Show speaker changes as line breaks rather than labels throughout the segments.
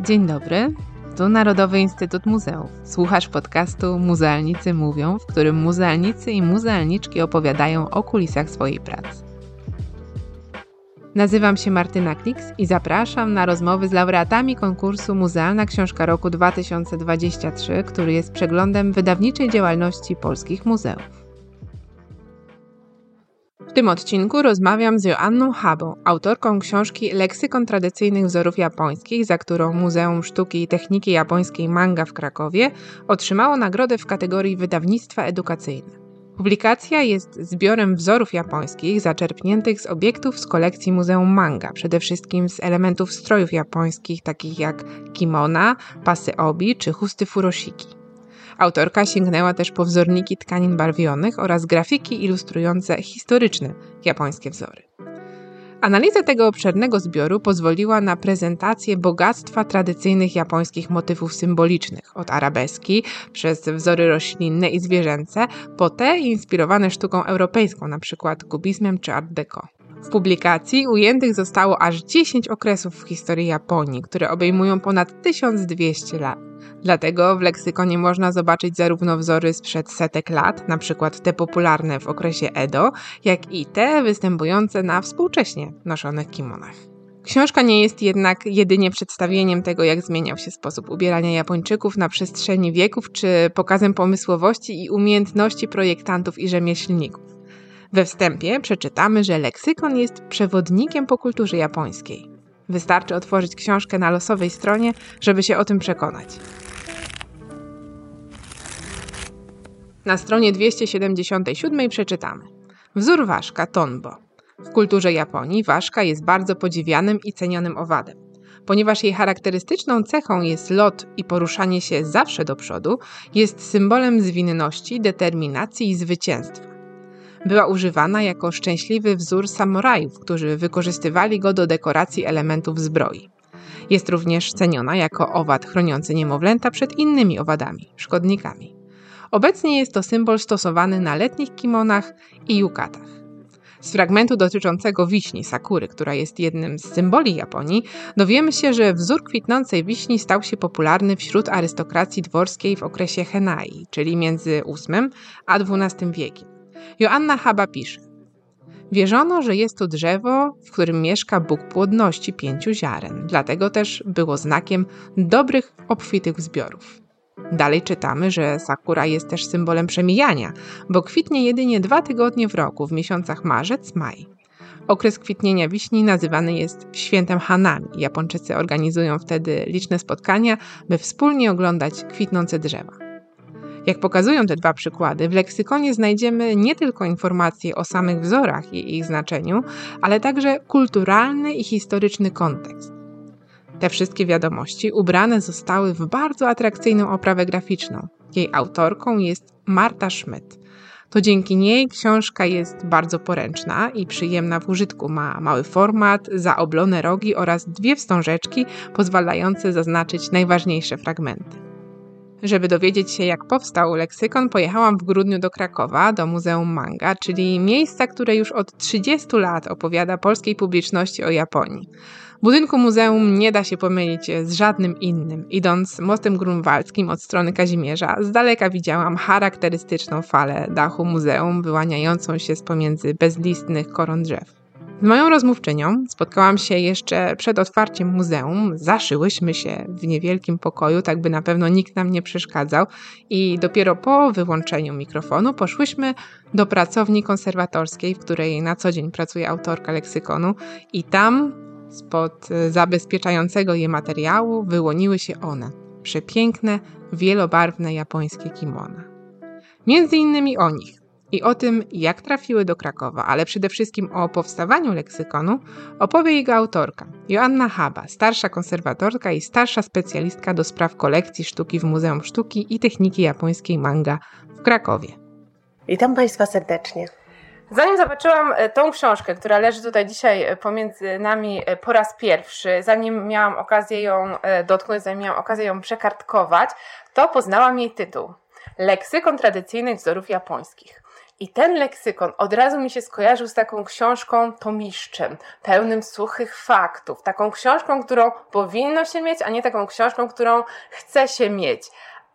Dzień dobry, tu Narodowy Instytut Muzeów. Słuchasz podcastu Muzealnicy Mówią, w którym muzealnicy i muzealniczki opowiadają o kulisach swojej pracy. Nazywam się Martyna Kliks i zapraszam na rozmowy z laureatami konkursu Muzealna Książka Roku 2023, który jest przeglądem wydawniczej działalności polskich muzeów. W tym odcinku rozmawiam z Joanną Habą, autorką książki Leksykon tradycyjnych wzorów japońskich, za którą Muzeum Sztuki i Techniki Japońskiej Manga w Krakowie otrzymało nagrodę w kategorii wydawnictwa edukacyjne. Publikacja jest zbiorem wzorów japońskich zaczerpniętych z obiektów z kolekcji Muzeum Manga, przede wszystkim z elementów strojów japońskich takich jak kimona, pasy obi czy chusty furoshiki. Autorka sięgnęła też po wzorniki tkanin barwionych oraz grafiki ilustrujące historyczne japońskie wzory. Analiza tego obszernego zbioru pozwoliła na prezentację bogactwa tradycyjnych japońskich motywów symbolicznych, od arabeski przez wzory roślinne i zwierzęce, po te inspirowane sztuką europejską, np. kubizmem czy art deco. W publikacji ujętych zostało aż 10 okresów w historii Japonii, które obejmują ponad 1200 lat. Dlatego w leksykonie można zobaczyć zarówno wzory sprzed setek lat, przykład te popularne w okresie Edo, jak i te występujące na współcześnie noszonych kimonach. Książka nie jest jednak jedynie przedstawieniem tego, jak zmieniał się sposób ubierania Japończyków na przestrzeni wieków, czy pokazem pomysłowości i umiejętności projektantów i rzemieślników. We wstępie przeczytamy, że leksykon jest przewodnikiem po kulturze japońskiej. Wystarczy otworzyć książkę na losowej stronie, żeby się o tym przekonać. Na stronie 277 przeczytamy. Wzór ważka Tonbo. W kulturze Japonii ważka jest bardzo podziwianym i cenionym owadem. Ponieważ jej charakterystyczną cechą jest lot i poruszanie się zawsze do przodu, jest symbolem zwinności, determinacji i zwycięstwa. Była używana jako szczęśliwy wzór samurajów, którzy wykorzystywali go do dekoracji elementów zbroi. Jest również ceniona jako owad chroniący niemowlęta przed innymi owadami, szkodnikami. Obecnie jest to symbol stosowany na letnich kimonach i yukatach. Z fragmentu dotyczącego wiśni sakury, która jest jednym z symboli Japonii, dowiemy się, że wzór kwitnącej wiśni stał się popularny wśród arystokracji dworskiej w okresie Henai, czyli między VIII a XII wiekiem. Joanna Haba pisze: Wierzono, że jest to drzewo, w którym mieszka Bóg płodności pięciu ziaren, dlatego też było znakiem dobrych, obfitych zbiorów. Dalej czytamy, że sakura jest też symbolem przemijania, bo kwitnie jedynie dwa tygodnie w roku, w miesiącach marzec, maj. Okres kwitnienia wiśni nazywany jest świętem Hanami. Japończycy organizują wtedy liczne spotkania, by wspólnie oglądać kwitnące drzewa. Jak pokazują te dwa przykłady, w leksykonie znajdziemy nie tylko informacje o samych wzorach i ich znaczeniu, ale także kulturalny i historyczny kontekst. Te wszystkie wiadomości ubrane zostały w bardzo atrakcyjną oprawę graficzną. Jej autorką jest Marta Schmidt. To dzięki niej książka jest bardzo poręczna i przyjemna w użytku. Ma mały format, zaoblone rogi oraz dwie wstążeczki pozwalające zaznaczyć najważniejsze fragmenty. Żeby dowiedzieć się, jak powstał leksykon, pojechałam w grudniu do Krakowa, do Muzeum Manga, czyli miejsca, które już od 30 lat opowiada polskiej publiczności o Japonii. Budynku muzeum nie da się pomylić z żadnym innym. Idąc mostem grunwaldzkim od strony Kazimierza, z daleka widziałam charakterystyczną falę dachu muzeum wyłaniającą się z pomiędzy bezlistnych koron drzew. Z moją rozmówczynią spotkałam się jeszcze przed otwarciem muzeum. Zaszyłyśmy się w niewielkim pokoju, tak by na pewno nikt nam nie przeszkadzał, i dopiero po wyłączeniu mikrofonu poszłyśmy do pracowni konserwatorskiej, w której na co dzień pracuje autorka leksykonu, i tam Spod zabezpieczającego je materiału wyłoniły się one przepiękne, wielobarwne japońskie kimona. Między innymi o nich i o tym, jak trafiły do Krakowa, ale przede wszystkim o powstawaniu leksykonu, opowie jego autorka, Joanna Haba, starsza konserwatorka i starsza specjalistka do spraw kolekcji sztuki w Muzeum Sztuki i Techniki Japońskiej Manga w Krakowie.
Witam Państwa serdecznie.
Zanim zobaczyłam e, tą książkę, która leży tutaj dzisiaj e, pomiędzy nami e, po raz pierwszy, zanim miałam okazję ją dotknąć, zanim miałam okazję ją przekartkować, to poznałam jej tytuł. Leksykon tradycyjnych wzorów japońskich. I ten leksykon od razu mi się skojarzył z taką książką tomiszczem, pełnym suchych faktów. Taką książką, którą powinno się mieć, a nie taką książką, którą chce się mieć.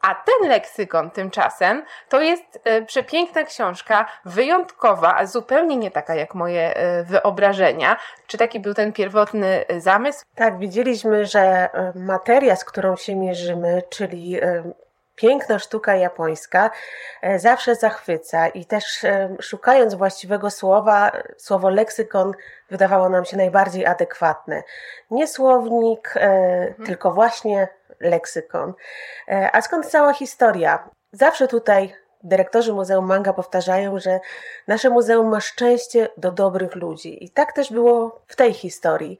A ten leksykon tymczasem to jest e, przepiękna książka, wyjątkowa, a zupełnie nie taka jak moje e, wyobrażenia. Czy taki był ten pierwotny e, zamysł?
Tak, widzieliśmy, że materia, z którą się mierzymy, czyli piękna sztuka japońska zawsze zachwyca i też szukając właściwego słowa, słowo leksykon wydawało nam się najbardziej adekwatne. Nie słownik, mhm. tylko właśnie leksykon. E, a skąd cała historia? Zawsze tutaj dyrektorzy Muzeum Manga powtarzają, że nasze muzeum ma szczęście do dobrych ludzi. I tak też było w tej historii.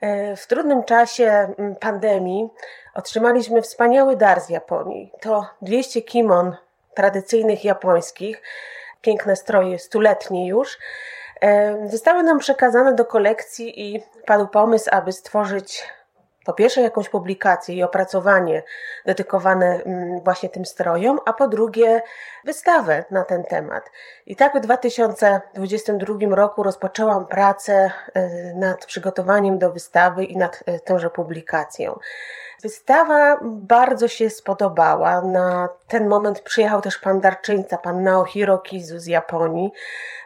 E, w trudnym czasie pandemii otrzymaliśmy wspaniały dar z Japonii. To 200 kimon tradycyjnych japońskich, piękne stroje, stuletnie już. E, zostały nam przekazane do kolekcji i padł pomysł, aby stworzyć po pierwsze jakąś publikację i opracowanie dedykowane mm, właśnie tym strojom, a po drugie wystawę na ten temat. I tak w 2022 roku rozpoczęłam pracę y, nad przygotowaniem do wystawy i nad y, tąże publikacją. Wystawa bardzo się spodobała. Na ten moment przyjechał też pan darczyńca, pan Naohiro Kizu z Japonii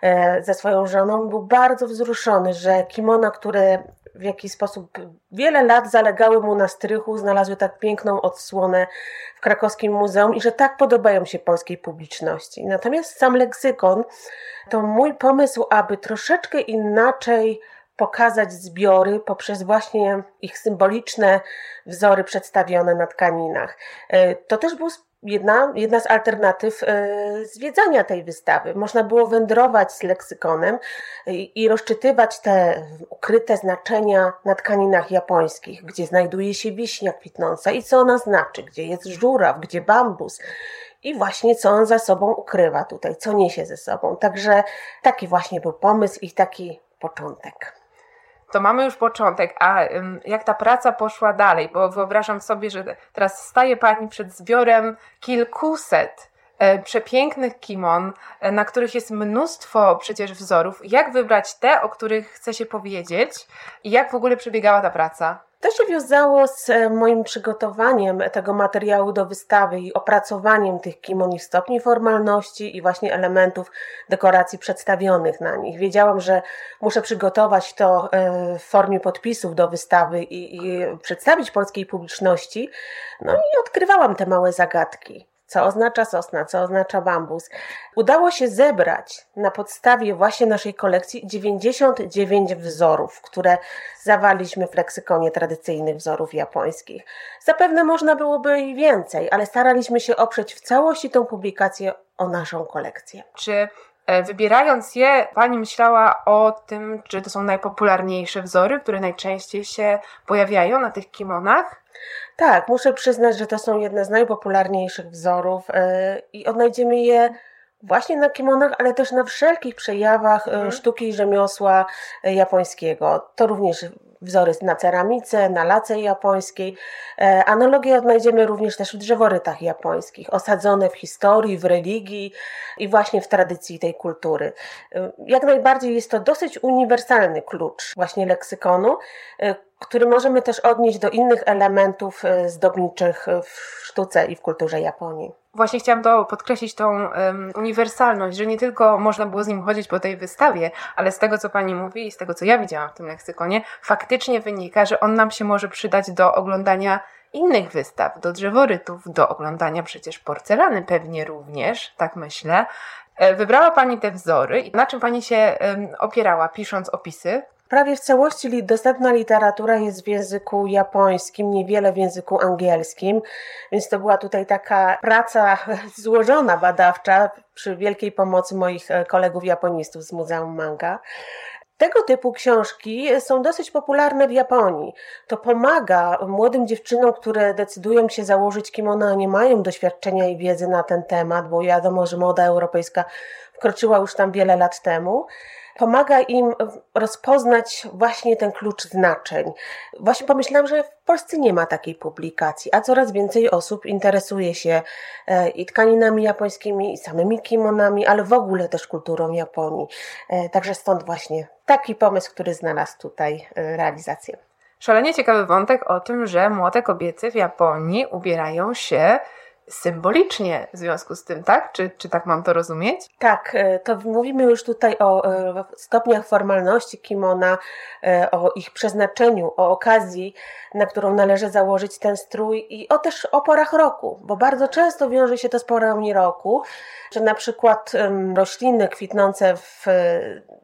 e, ze swoją żoną. Był bardzo wzruszony, że kimona, które w jakiś sposób wiele lat zalegały mu na strychu, znalazły tak piękną odsłonę w krakowskim muzeum i że tak podobają się polskiej publiczności. Natomiast sam leksykon to mój pomysł, aby troszeczkę inaczej pokazać zbiory poprzez właśnie ich symboliczne wzory przedstawione na tkaninach. E, to też był jedna, jedna z alternatyw e, zwiedzania tej wystawy. Można było wędrować z leksykonem i, rozczytywać te ukryte znaczenia na tkaninach japońskich, gdzie znajduje się wiśnia kwitnąca i co ona znaczy, gdzie jest żuraw, gdzie bambus i właśnie co on za sobą ukrywa tutaj, co niesie ze sobą. Także taki właśnie był pomysł i taki początek
to mamy już początek, a jak ta praca poszła dalej, bo wyobrażam sobie, że teraz staje Pani przed zbiorem kilkuset e, przepięknych kimon, e, na których jest mnóstwo przecież wzorów. Jak wybrać te, o których chce się powiedzieć i jak w ogóle przebiegała ta praca?
To się wiązało z e, moim przygotowaniem tego materiału do wystawy i opracowaniem tych kimon i stopni formalności i właśnie elementów dekoracji przedstawionych na nich. Wiedziałam, że muszę przygotować to e, w formie podpisów do wystawy i, i przedstawić polskiej publiczności. No i odkrywałam te małe zagadki co oznacza sosna, co oznacza bambus. Udało się zebrać na podstawie właśnie naszej kolekcji 99 wzorów, które zawaliśmy w leksykonie tradycyjnych wzorów japońskich. Zapewne można byłoby i więcej, ale staraliśmy się oprzeć w całości tą publikację o naszą kolekcję.
Czy Wybierając je, Pani myślała o tym, czy to są najpopularniejsze wzory, które najczęściej się pojawiają na tych kimonach?
Tak, muszę przyznać, że to są jedne z najpopularniejszych wzorów yy, i odnajdziemy je właśnie na kimonach, ale też na wszelkich przejawach mhm. sztuki i rzemiosła e, japońskiego. To również wzory na ceramice, na lace japońskiej. E, analogie odnajdziemy również też w drzeworytach japońskich, osadzone w historii, w religii i właśnie w tradycji tej kultury. E, jak najbardziej jest to dosyć uniwersalny klucz właśnie leksykonu, e, który możemy też odnieść do innych elementów zdobniczych w sztuce i w kulturze Japonii.
Właśnie chciałam to podkreślić tą um, uniwersalność, że nie tylko można było z nim chodzić po tej wystawie, ale z tego, co pani mówi i z tego, co ja widziałam w tym leksykonie, faktycznie wynika, że on nam się może przydać do oglądania innych wystaw, do drzeworytów, do oglądania przecież porcelany pewnie również, tak myślę. E, wybrała Pani te wzory i na czym Pani się opierała, pisząc opisy?
Prawie w całości dostępna literatura jest w języku japońskim, niewiele w języku angielskim, więc to była tutaj taka praca złożona, badawcza przy wielkiej pomocy moich e, kolegów japonistów z Muzeum Manga. Tego typu książki są dosyć popularne w Japonii. To pomaga młodym dziewczynom, które decydują się założyć kimono, a nie mają doświadczenia i wiedzy na ten temat, bo wiadomo, że moda europejska wkroczyła już tam wiele lat temu. Pomaga im rozpoznać właśnie ten klucz znaczeń. Właśnie pomyślałam, że w Polsce nie ma takiej publikacji, a coraz więcej osób interesuje się e, i tkaninami japońskimi, i samymi kimonami, ale w ogóle też kulturą Japonii. E, także stąd właśnie taki pomysł, który znalazł tutaj e, realizację.
Szalenie ciekawy wątek o tym, że młode kobiety w Japonii ubierają się symbolicznie w związku z tym, tak? Czy, czy tak mam to rozumieć?
Tak, e, to mówimy już tutaj o e, stopniach formalności kimona, e, o ich przeznaczeniu, o okazji, na którą należy założyć ten strój i o też o porach roku, bo bardzo często wiąże się to z porami roku, że na przykład rośliny kwitnące w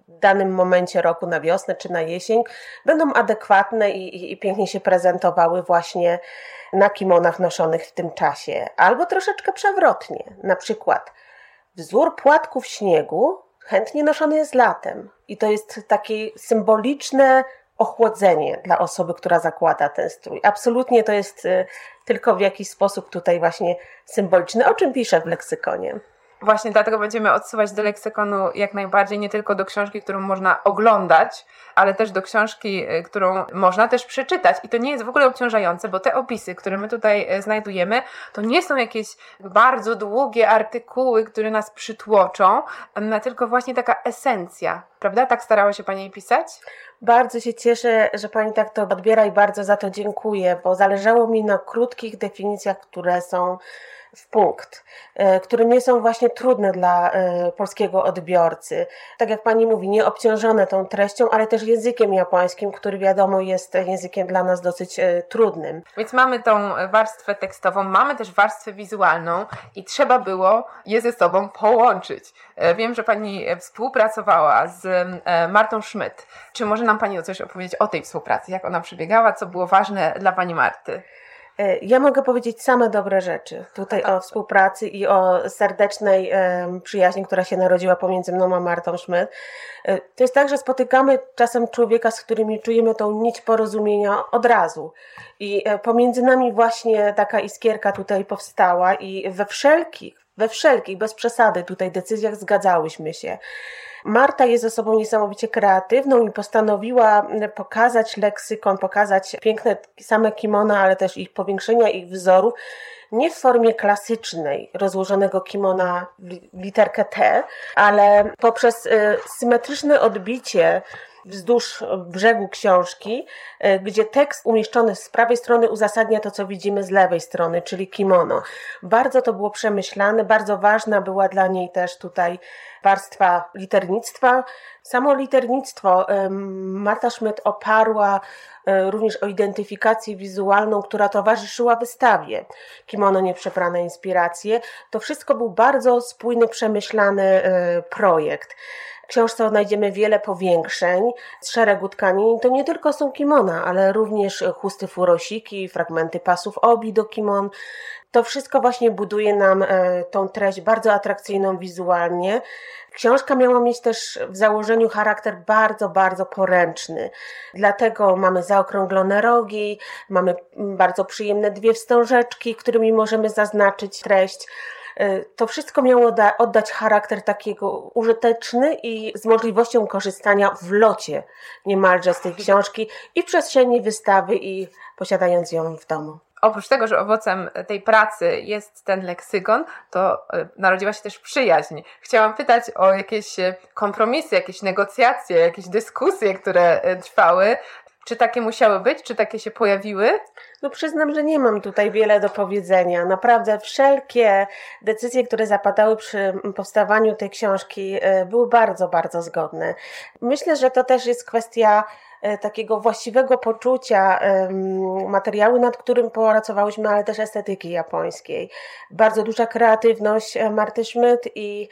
danym momencie roku, na wiosnę czy na jesień, będą adekwatne i, i, i pięknie się prezentowały właśnie na kimonach noszonych w tym czasie, albo troszeczkę przewrotnie. Na przykład wzór płatków śniegu chętnie noszony jest latem i to jest takie symboliczne ochłodzenie dla osoby, która zakłada ten strój. Absolutnie to jest y, tylko w jakiś sposób tutaj właśnie symboliczne, o czym piszę w leksykonie.
Właśnie dlatego będziemy odsuwać do leksykonu jak najbardziej, nie tylko do książki, którą można oglądać, ale też do książki, y, którą można też przeczytać. I to nie jest w ogóle obciążające, bo te opisy, które my tutaj y, znajdujemy, to nie są jakieś bardzo długie artykuły, które nas przytłoczą, tylko właśnie taka esencja, prawda? Tak starała się Pani pisać?
Bardzo się cieszę, że Pani tak to odbiera i bardzo za to dziękuję, bo zależało mi na krótkich definicjach, które są w punkt, e, które nie są właśnie trudne dla e, polskiego odbiorcy. Tak jak pani mówi, nie obciążone tą treścią, ale też językiem japońskim, który wiadomo jest językiem dla nas dosyć e, trudnym.
Więc mamy tą warstwę tekstową, mamy też warstwę wizualną i trzeba było je ze sobą połączyć. Wiem, że pani współpracowała z Martą Schmidt. Czy może nam pani coś opowiedzieć o tej współpracy? Jak ona przebiegała? Co było ważne dla pani Marty?
E, ja mogę powiedzieć same dobre rzeczy tutaj o współpracy i o serdecznej przyjaźni, która się narodziła pomiędzy mną a Martą Schmidt. E, to jest tak, że spotykamy czasem człowieka, z którymi czujemy tą nić porozumienia od razu. I e, pomiędzy nami właśnie taka iskierka tutaj powstała i we wszelkich, we wszelkich, bez przesady tutaj decyzjach zgadzałyśmy się. Marta jest osobą niesamowicie kreatywną i postanowiła pokazać leksykon, pokazać piękne same kimona, ale też ich powiększenia ich wzorów nie w formie klasycznej, rozłożonego kimona w literkę T, ale poprzez y, symetryczne odbicie wzdłuż brzegu książki, y, gdzie tekst umieszczony z prawej strony uzasadnia to, co widzimy z lewej strony, czyli kimono. Bardzo to było przemyślane, bardzo ważna była dla niej też tutaj warstwa liternictwa. Samo liternictwo Marta Schmidt oparła e, również o identyfikację wizualną, która towarzyszyła wystawie Kimono Nieprzeprane Inspiracje. To wszystko był bardzo spójny, przemyślany e, projekt. Książce znajdziemy wiele powiększeń z szeregu tkanin. To nie tylko są kimona, ale również chusty furosiki, fragmenty pasów obi do kimon, to wszystko właśnie buduje nam e, tą treść bardzo atrakcyjną wizualnie. Książka miała mieć też w założeniu charakter bardzo, bardzo poręczny. Dlatego mamy zaokrąglone rogi, mamy bardzo przyjemne dwie wstążeczki, którymi możemy zaznaczyć treść. E, to wszystko miało oddać charakter takiego użyteczny i z możliwością korzystania w locie niemalże z tej książki i w przestrzeni wystawy i posiadając ją w domu
oprócz tego, że owocem tej pracy jest ten leksykon, to e, narodziła się też przyjaźń. Chciałam pytać o jakieś e, kompromisy, jakieś negocjacje, jakieś dyskusje, które trwały. Czy takie musiały być? Czy takie się pojawiły?
No przyznam, że nie mam tutaj wiele do powiedzenia. Naprawdę wszelkie decyzje, które zapadały przy powstawaniu tej książki były bardzo, bardzo zgodne. Myślę, że to też jest kwestia E, takiego właściwego poczucia materiału, nad którym pracowałyśmy, ale też estetyki japońskiej. Bardzo duża kreatywność e, Marty Schmidt i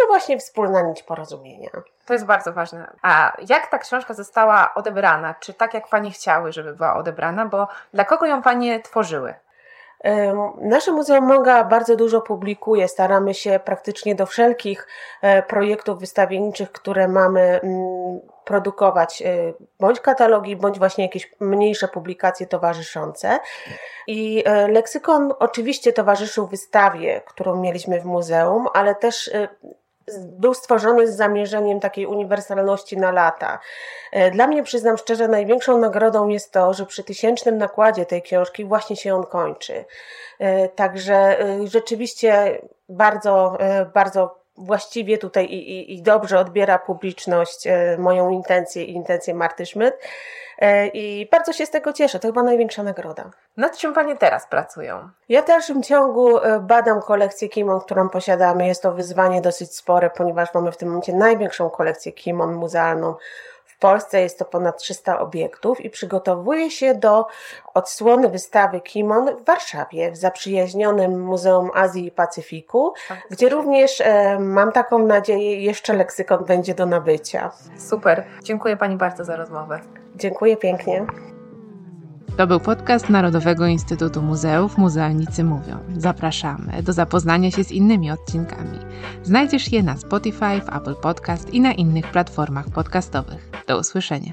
no właśnie wspólna nić porozumienia.
To jest bardzo ważne. A jak ta książka została odebrana? Czy tak jak Pani chciały, żeby była odebrana? Bo dla kogo ją Panie tworzyły?
Nasze Muzeum Manga bardzo dużo publikuje. Staramy się praktycznie do wszelkich e, projektów wystawienniczych, które mamy, mm, produkować e, bądź katalogi, bądź właśnie jakieś mniejsze publikacje towarzyszące. I e, leksykon oczywiście towarzyszył wystawie, którą mieliśmy w muzeum, ale też był stworzony z zamierzeniem takiej uniwersalności na lata. E, dla mnie, przyznam szczerze, największą nagrodą jest to, że przy tysięcznym nakładzie tej książki właśnie się on kończy. E, także e, rzeczywiście bardzo, bardzo właściwie tutaj i, i, i dobrze odbiera publiczność moją intencję i intencję Marty Schmidt. I bardzo się z tego cieszę. To chyba największa nagroda.
Nad czym Panie teraz pracują?
Ja w dalszym ciągu badam kolekcję kimon, którą posiadamy. Jest to wyzwanie dosyć spore, ponieważ mamy w tym momencie największą kolekcję kimon muzealną Polsce jest to ponad 300 obiektów i przygotowuje się do odsłony wystawy Kimon w Warszawie, w zaprzyjaźnionym Muzeum Azji i Pacyfiku, tak, gdzie również e, mam taką nadzieję, jeszcze leksykon będzie do nabycia.
Super. Dziękuję Pani bardzo za rozmowę.
Dziękuję pięknie.
To był podcast Narodowego Instytutu Muzeów Muzealnicy Mówią. Zapraszamy do zapoznania się z innymi odcinkami. Znajdziesz je na Spotify, w Apple Podcast i na innych platformach podcastowych. Do usłyszenia.